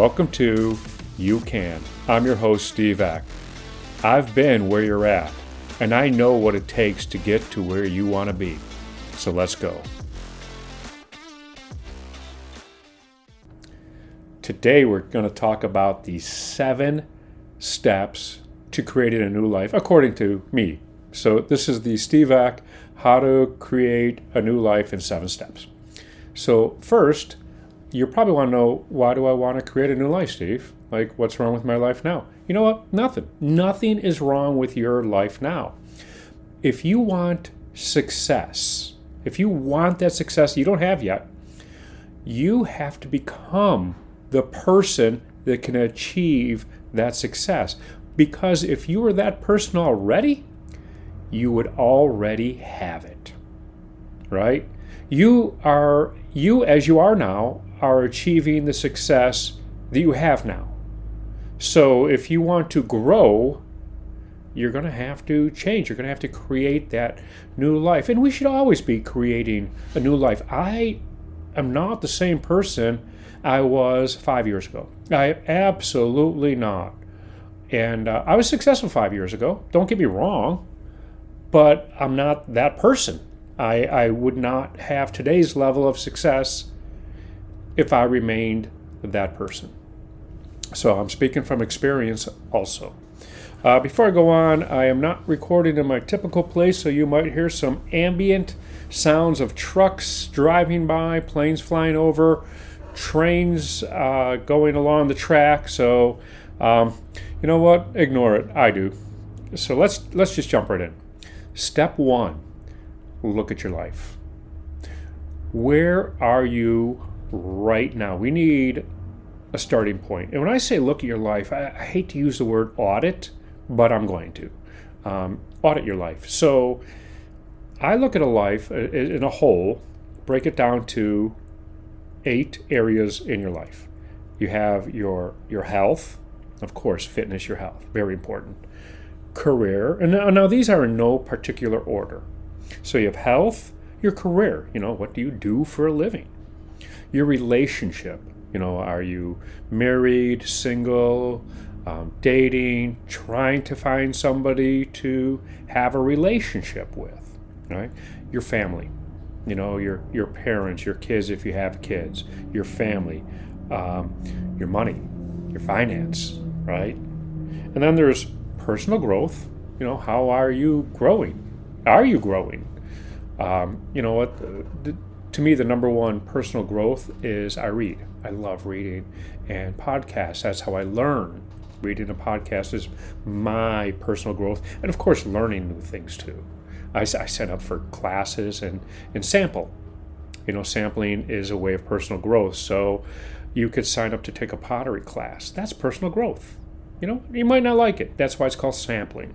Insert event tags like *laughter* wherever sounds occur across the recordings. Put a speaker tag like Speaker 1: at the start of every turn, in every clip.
Speaker 1: Welcome to You Can. I'm your host, Steve Ack. I've been where you're at, and I know what it takes to get to where you want to be. So let's go. Today, we're going to talk about the seven steps to creating a new life, according to me. So, this is the Steve Ack How to Create a New Life in Seven Steps. So, first, you probably want to know why do I want to create a new life, Steve? Like, what's wrong with my life now? You know what? Nothing. Nothing is wrong with your life now. If you want success, if you want that success you don't have yet, you have to become the person that can achieve that success. Because if you were that person already, you would already have it. Right? You are, you as you are now, are achieving the success that you have now. So if you want to grow, you're going to have to change. You're going to have to create that new life. And we should always be creating a new life. I am not the same person I was five years ago. I absolutely not. And uh, I was successful five years ago. Don't get me wrong, but I'm not that person. I, I would not have today's level of success if I remained that person. So I'm speaking from experience also. Uh, before I go on, I am not recording in my typical place, so you might hear some ambient sounds of trucks driving by, planes flying over, trains uh, going along the track. So, um, you know what? Ignore it. I do. So let's let's just jump right in. Step one: look at your life. Where are you right now? We need a starting point. And when I say look at your life, I, I hate to use the word audit, but I'm going to um, audit your life. So I look at a life uh, in a whole, break it down to eight areas in your life. You have your your health, of course, fitness, your health, very important. Career, and now, now these are in no particular order. So you have health, your career. You know, what do you do for a living? Your relationship. You know, are you married, single, um, dating, trying to find somebody to have a relationship with? Right? Your family you know your your parents your kids if you have kids your family um, your money your finance right and then there's personal growth you know how are you growing are you growing um, you know what the, to me the number one personal growth is i read i love reading and podcasts that's how i learn reading a podcast is my personal growth and of course learning new things too I, I sign up for classes and, and sample. You know, sampling is a way of personal growth. So you could sign up to take a pottery class. That's personal growth. You know, you might not like it. That's why it's called sampling.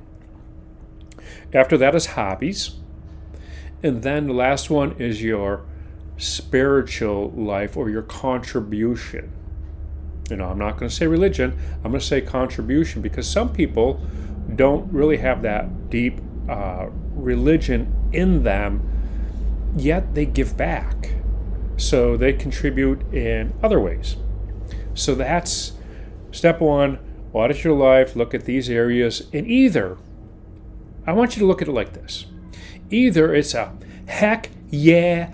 Speaker 1: After that is hobbies. And then the last one is your spiritual life or your contribution. You know, I'm not going to say religion, I'm going to say contribution because some people don't really have that deep uh, religion in them, yet they give back. So they contribute in other ways. So that's step one audit your life, look at these areas, and either, I want you to look at it like this either it's a heck yeah,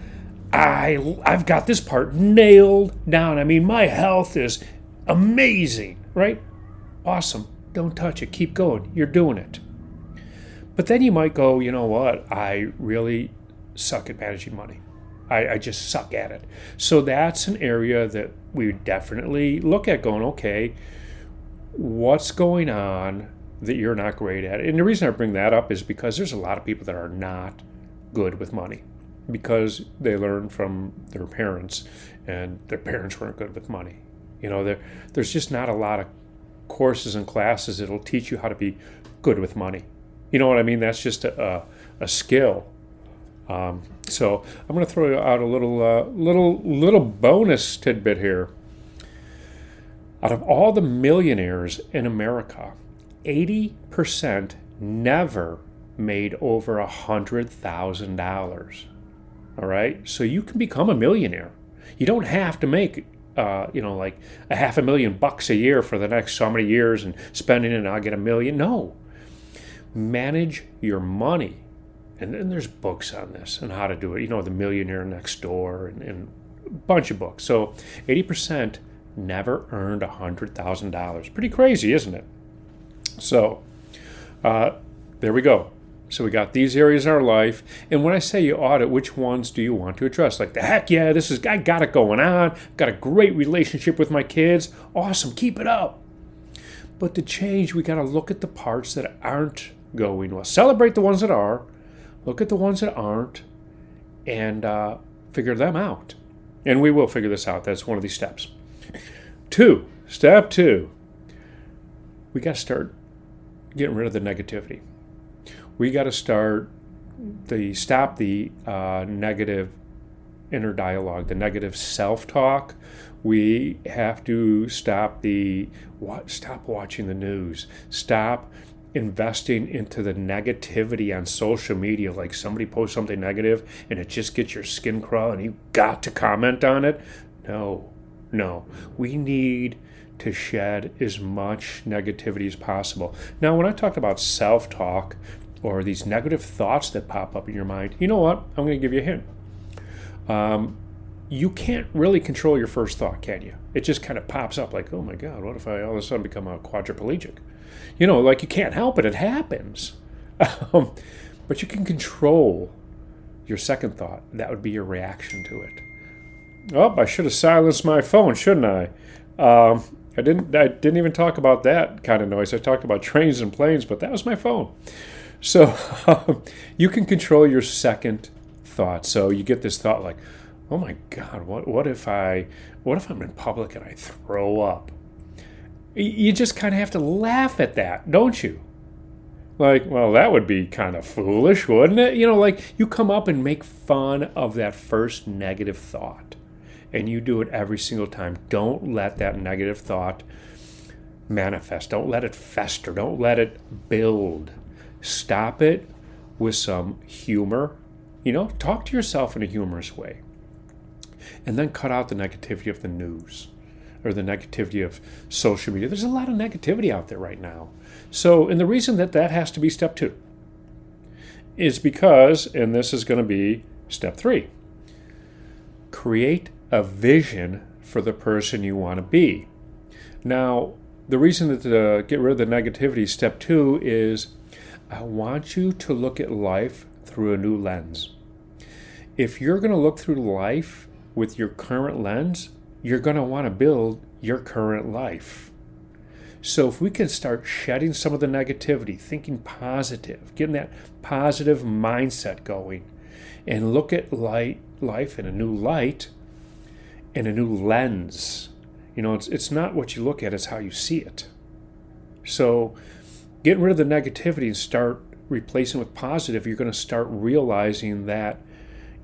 Speaker 1: I, I've got this part nailed down. I mean, my health is amazing, right? Awesome. Don't touch it. Keep going. You're doing it. But then you might go, you know what? I really suck at managing money. I, I just suck at it. So that's an area that we definitely look at going, okay, what's going on that you're not great at? And the reason I bring that up is because there's a lot of people that are not good with money because they learn from their parents and their parents weren't good with money. You know, there, there's just not a lot of courses and classes that'll teach you how to be good with money. You know what I mean? That's just a, a, a skill. Um, so I'm going to throw out a little, uh, little, little bonus tidbit here. Out of all the millionaires in America, 80% never made over a hundred thousand dollars. All right, so you can become a millionaire. You don't have to make uh, you know, like a half a million bucks a year for the next so many years and spending it and I'll get a million. No. Manage your money. And then there's books on this and how to do it. You know, The Millionaire Next Door and, and a bunch of books. So 80% never earned $100,000. Pretty crazy, isn't it? So uh, there we go. So we got these areas in our life, and when I say you audit, which ones do you want to address? Like the heck yeah, this is I got it going on. Got a great relationship with my kids. Awesome, keep it up. But to change, we got to look at the parts that aren't going well. Celebrate the ones that are. Look at the ones that aren't, and uh, figure them out. And we will figure this out. That's one of these steps. Two, step two. We got to start getting rid of the negativity we got to start the stop the uh, negative inner dialogue, the negative self-talk. We have to stop the what? Stop watching the news. Stop investing into the negativity on social media. Like somebody posts something negative and it just gets your skin crawl, and you got to comment on it. No, no. We need to shed as much negativity as possible. Now, when I talk about self talk, or these negative thoughts that pop up in your mind, you know what? I'm going to give you a hint. Um, you can't really control your first thought, can you? It just kind of pops up like, oh my God, what if I all of a sudden become a quadriplegic? You know, like you can't help it, it happens. *laughs* Um, but you can control your second thought. That would be your reaction to it. Oh, I should have silenced my phone, shouldn't I? Um, I didn't. I didn't even talk about that kind of noise. I talked about trains and planes, but that was my phone. So um, *laughs* you can control your second thought. So you get this thought like, "Oh my God, what what if I what if I'm in public and I throw up?" You just kind of have to laugh at that, don't you? Like, well, that would be kind of foolish, wouldn't it? You know, like you come up and make fun of that first negative thought, and you do it every single time. Don't let that negative thought manifest. Don't let it fester. Don't let it build Stop it with some humor. You know, talk to yourself in a humorous way. And then cut out the negativity of the news or the negativity of social media. There's a lot of negativity out there right now. So, and the reason that that has to be step two is because, and this is going to be step three, create a vision for the person you want to be. Now, the reason that to get rid of the negativity, step two, is I want you to look at life through a new lens. If you're going to look through life with your current lens, you're going to want to build your current life. So, if we can start shedding some of the negativity, thinking positive, getting that positive mindset going, and look at light, life in a new light, in a new lens. You know, it's, it's not what you look at, it's how you see it. So, get rid of the negativity and start replacing with positive, you're going to start realizing that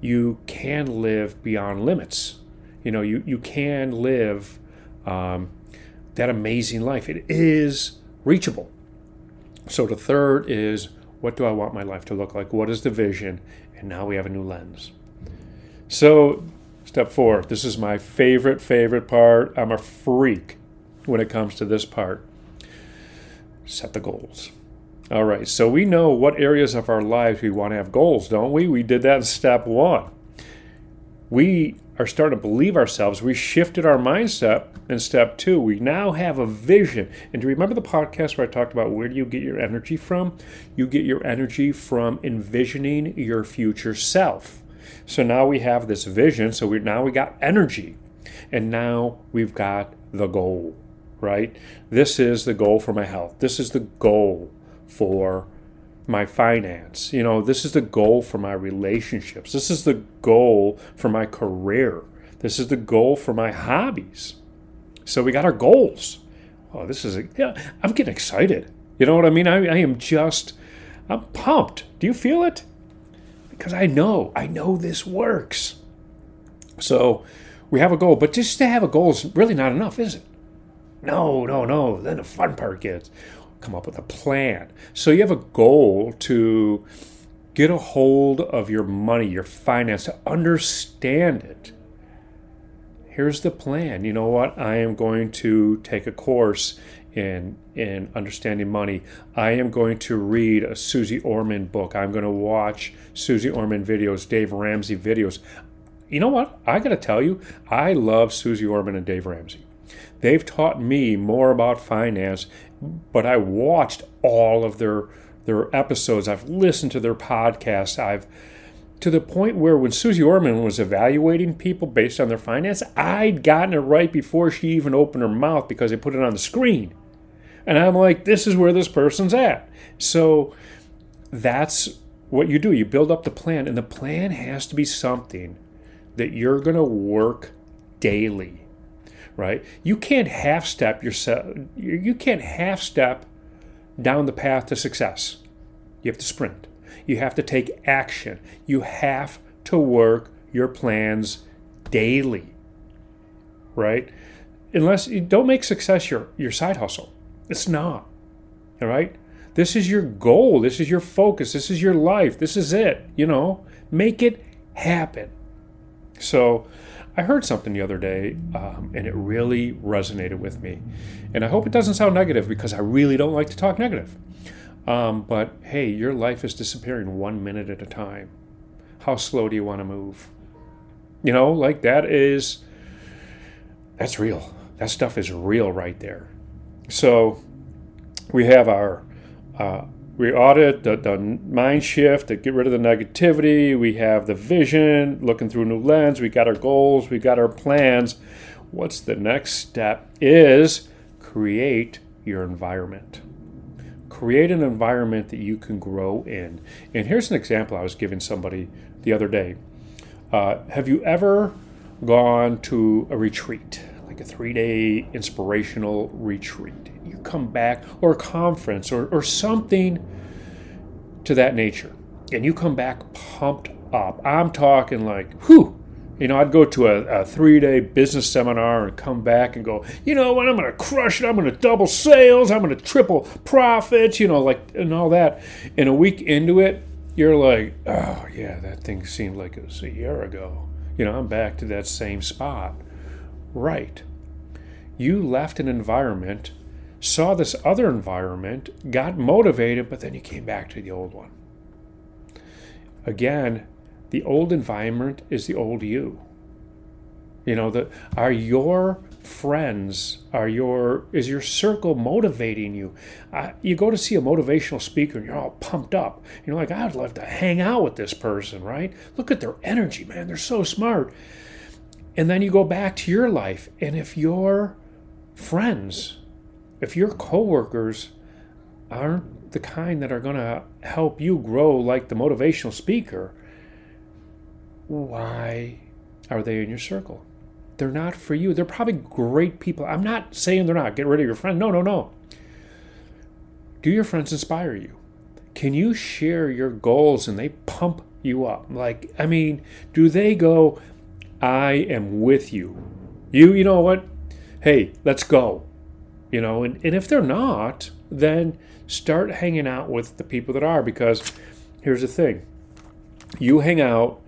Speaker 1: you can live beyond limits. You know, you, you can live um, that amazing life. It is reachable. So the third is what do I want my life to look like? What is the vision? And now we have a new lens. So, step four this is my favorite, favorite part. I'm a freak when it comes to this part set the goals. All right, so we know what areas of our lives we want to have goals, don't we? We did that in step one. We are starting to believe ourselves. We shifted our mindset in step two. We now have a vision. And do you remember the podcast where I talked about where do you get your energy from? You get your energy from envisioning your future self. So now we have this vision. So we now we got energy, and now we've got the goal right? This is the goal for my health. This is the goal for my finance. You know, this is the goal for my relationships. This is the goal for my career. This is the goal for my hobbies. So we got our goals. Oh, this is a, yeah, I'm getting excited. You know what I mean? I, I am just, I'm pumped. Do you feel it? Because I know, I know this works. So we have a goal, but just to have a goal is really not enough, is it? No, no, no. Then the fun part gets come up with a plan. So you have a goal to get a hold of your money, your finance, to understand it. here's the plan. You know what? I am going to take a course in in understanding money. I am going to read a Susie Orman book. I'm going to watch Susie Orman videos, Dave Ramsey videos. You know what? I got to tell you, I love Susie Orman and Dave Ramsey. They've taught me more about finance, but I watched all of their their episodes. I've listened to their podcasts. I've to the point where when Susie Orman was evaluating people based on their finance, I'd gotten it right before she even opened her mouth because they put it on the screen. And I'm like, this is where this person's at. So that's what you do. You build up the plan, and the plan has to be something that you're going to work daily, right? You can't half step yourself. You can't half step down the path to success. You have to sprint. You have to take action. You have to work your plans daily, right? Unless you don't make success your, your side hustle. It's not. All right? This is your goal. This is your focus. This is your life. This is it. You know, make it happen. So, I heard something the other day um, and it really resonated with me. And I hope it doesn't sound negative because I really don't like to talk negative. Um, but hey, your life is disappearing one minute at a time. How slow do you want to move? You know, like that is, that's real. That stuff is real right there. So we have our, uh, we audit the, the mind shift to get rid of the negativity. We have the vision, looking through a new lens. We got our goals. We got our plans. What's the next step? Is create your environment. Create an environment that you can grow in. And here's an example I was giving somebody the other day. Uh, have you ever gone to a retreat? like a three day inspirational retreat. Come back, or a conference, or, or something to that nature, and you come back pumped up. I'm talking like, whew, you know, I'd go to a, a three day business seminar and come back and go, you know what, I'm going to crush it. I'm going to double sales. I'm going to triple profits, you know, like, and all that. And a week into it, you're like, oh, yeah, that thing seemed like it was a year ago. You know, I'm back to that same spot. Right. You left an environment, saw this other environment, got motivated, but then you came back to the old one. Again, the old environment is the old you. You know, the, are your friends, are your is your circle motivating you? Uh, you go to see a motivational speaker and you're all pumped up. You're like, I'd love to hang out with this person, right? Look at their energy, man. They're so smart. And then you go back to your life, and if your friends, if your coworkers aren't the kind that are going to help you grow like the motivational speaker, why are they in your circle? They're not for you. They're probably great people. I'm not saying they're not. Get rid of your friend. No, no, no. Do your friends inspire you? Can you share your goals and they pump you up? Like, I mean, do they go, I am with you. You, you know what? Hey, let's go. You know, and, and if they're not, then start hanging out with the people that are because here's the thing you hang out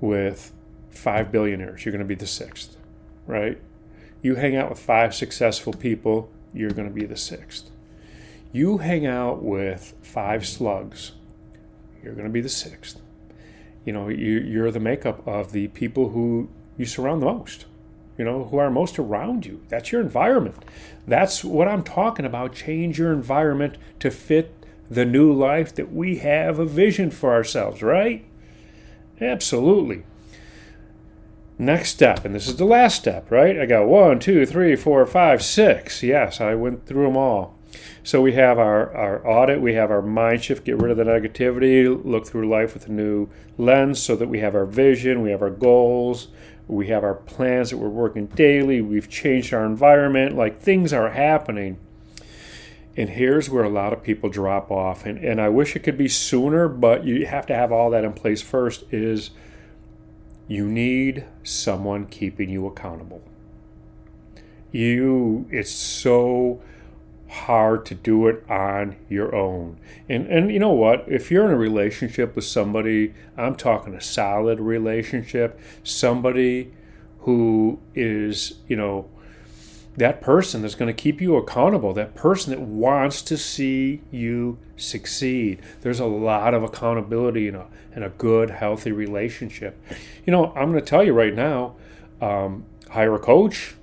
Speaker 1: with five billionaires, you're going to be the sixth, right? You hang out with five successful people, you're going to be the sixth. You hang out with five slugs, you're going to be the sixth you know you, you're the makeup of the people who you surround the most you know who are most around you. That's your environment. That's what i'm talking about. Change your environment to fit the new life that we have a vision for ourselves right? Absolutely. Next step and this is the last step right? I got one two three four five six. Yes i went through them all. So we have our, our audit, we have our mind shift, get rid of the negativity, look through life with a new lens so that we have our vision, we have our goals, we have our plans that we're working daily, we've changed our environment, like things are happening. And here's where a lot of people drop off. And, and I wish it could be sooner, but you have to have all that in place first is you need someone keeping you accountable. You it's so hard to do it on your own. And and you know what? If you're in a relationship with somebody, I'm talking a solid relationship, somebody who is, you know, that person that's going to keep you accountable, that person that wants to see you succeed. There's a lot of accountability in a, in a good, healthy relationship. You know, I'm going to tell you right now um, hire a coach.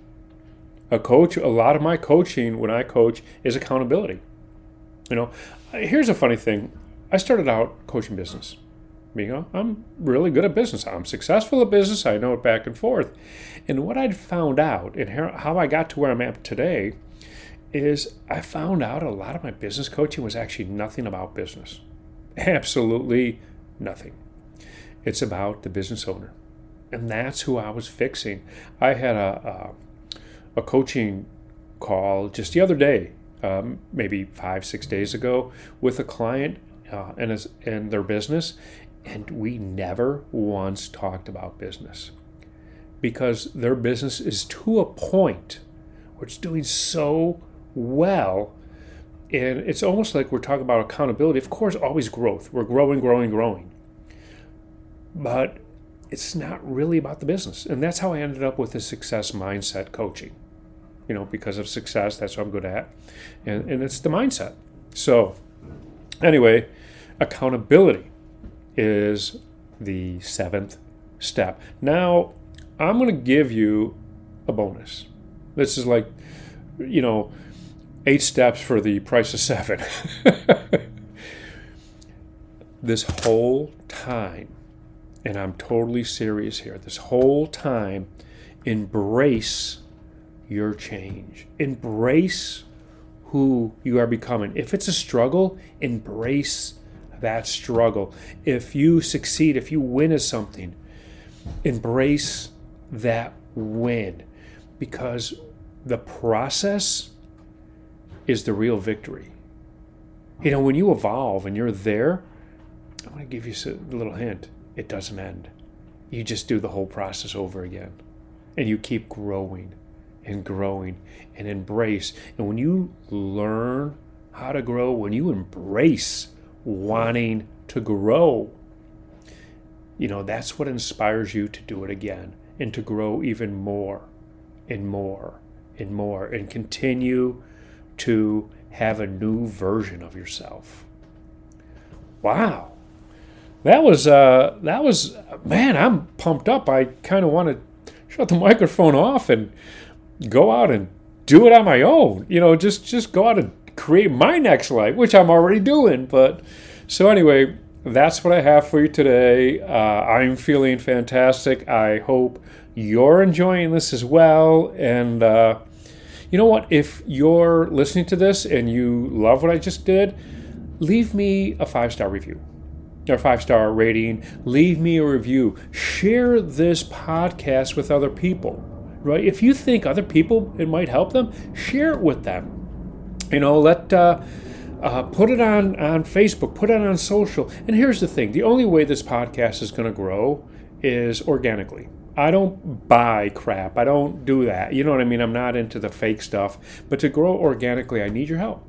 Speaker 1: A coach, a lot of my coaching when I coach is accountability. You know, here's a funny thing I started out coaching business. You know, I'm really good at business. I'm successful at business. I know it back and forth. And what I'd found out and how I got to where I'm at today is I found out a lot of my business coaching was actually nothing about business. Absolutely nothing. It's about the business owner. And that's who I was fixing. I had a, a, a coaching call just the other day, um, maybe five, six days ago, with a client uh, and, his, and their business. And we never once talked about business because their business is to a point where it's doing so well. And it's almost like we're talking about accountability. Of course, always growth. We're growing, growing, growing. But it's not really about the business. And that's how I ended up with the success mindset coaching. You know, because of success, that's what I'm good at. And, and it's the mindset. So, anyway, accountability is the seventh step. Now, I'm going to give you a bonus. This is like, you know, eight steps for the price of seven. *laughs* this whole time, and I'm totally serious here, this whole time, embrace your change. Embrace who you are becoming. If it's a struggle, embrace that struggle. If you succeed, if you win at something, embrace that win because the process is the real victory. You know, when you evolve and you're there, I'm going to give you a little hint. It doesn't end. You just do the whole process over again. And you keep growing and growing and embrace. And when you learn how to grow, when you embrace wanting to grow. You know, that's what inspires you to do it again and to grow even more and more and more and continue to have a new version of yourself. Wow. That was uh that was man, I'm pumped up. I kind of want to shut the microphone off and go out and do it on my own. You know, just just go out and create my next life, which I'm already doing. But so anyway, that's what I have for you today. Uh, I'm feeling fantastic. I hope you're enjoying this as well. And uh, you know what? If you're listening to this and you love what I just did, leave me a five star review or five star rating. Leave me a review. Share this podcast with other people. Right? If you think other people it might help them, share it with them you know, let uh, uh, put it on on Facebook, put it on social. And here's the thing: the only way this podcast is going to grow is organically. I don't buy crap. I don't do that. You know what I mean? I'm not into the fake stuff. But to grow organically, I need your help.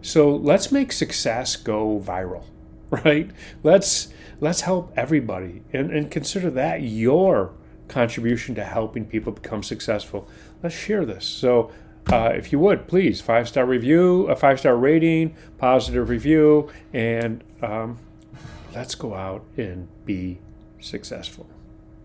Speaker 1: So let's make success go viral, *laughs* right? Let's let's help everybody and, and consider that your contribution to helping people become successful. Let's share this. So uh, if you would, please, five star review, a five star rating, positive review, and um, let's go out and be successful.